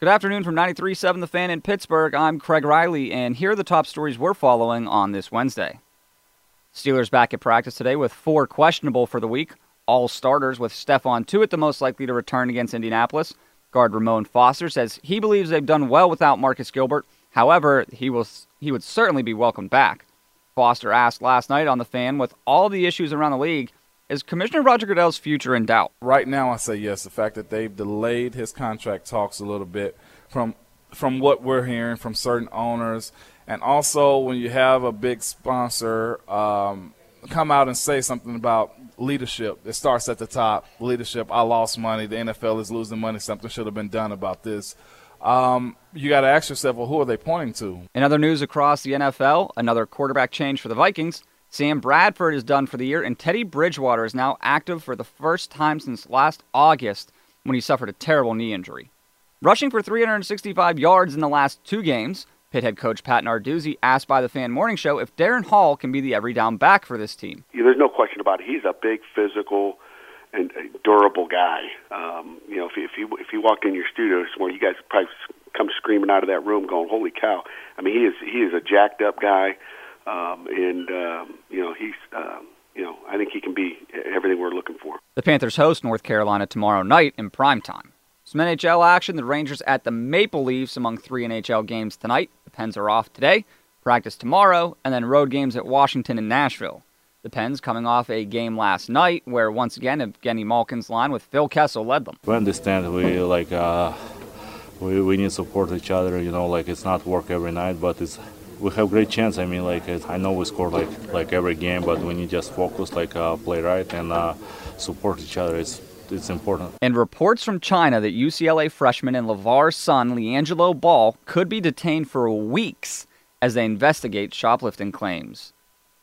Good afternoon from 93.7 The Fan in Pittsburgh. I'm Craig Riley, and here are the top stories we're following on this Wednesday. Steelers back at practice today with four questionable for the week. All starters, with Stephon Tuitt the most likely to return against Indianapolis. Guard Ramon Foster says he believes they've done well without Marcus Gilbert. However, he will he would certainly be welcomed back. Foster asked last night on the fan, with all the issues around the league, is Commissioner Roger Goodell's future in doubt? Right now, I say yes. The fact that they've delayed his contract talks a little bit from from what we're hearing from certain owners, and also when you have a big sponsor um, come out and say something about leadership, it starts at the top. Leadership. I lost money. The NFL is losing money. Something should have been done about this. Um, you got to ask yourself, well, who are they pointing to? In other news across the NFL, another quarterback change for the Vikings. Sam Bradford is done for the year, and Teddy Bridgewater is now active for the first time since last August when he suffered a terrible knee injury. Rushing for 365 yards in the last two games, Pitt head coach Pat Narduzzi asked by the Fan Morning Show if Darrin Hall can be the every down back for this team. Yeah, there's no question about it. He's a big, physical, and durable guy. Um, you know, if he, if he if walked in your studio somewhere, you guys probably come screaming out of that room, going, "Holy cow!" I mean, he is he is a jacked up guy. Um, and um, you know he's um, you know I think he can be everything we're looking for. The Panthers host North Carolina tomorrow night in prime time. Some NHL action: the Rangers at the Maple Leafs among three NHL games tonight. The Pens are off today, practice tomorrow, and then road games at Washington and Nashville. The Pens coming off a game last night where once again Evgeny Malkin's line with Phil Kessel led them. We understand we like uh, we we need support each other. You know, like it's not work every night, but it's we have great chance. I mean, like I know we score like like every game, but we need just focus, like uh, play right and uh, support each other. It's it's important. And reports from China that UCLA freshman and LaVar's son, LiAngelo Ball, could be detained for weeks as they investigate shoplifting claims.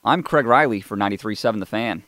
I'm Craig Riley for 93.7 The Fan.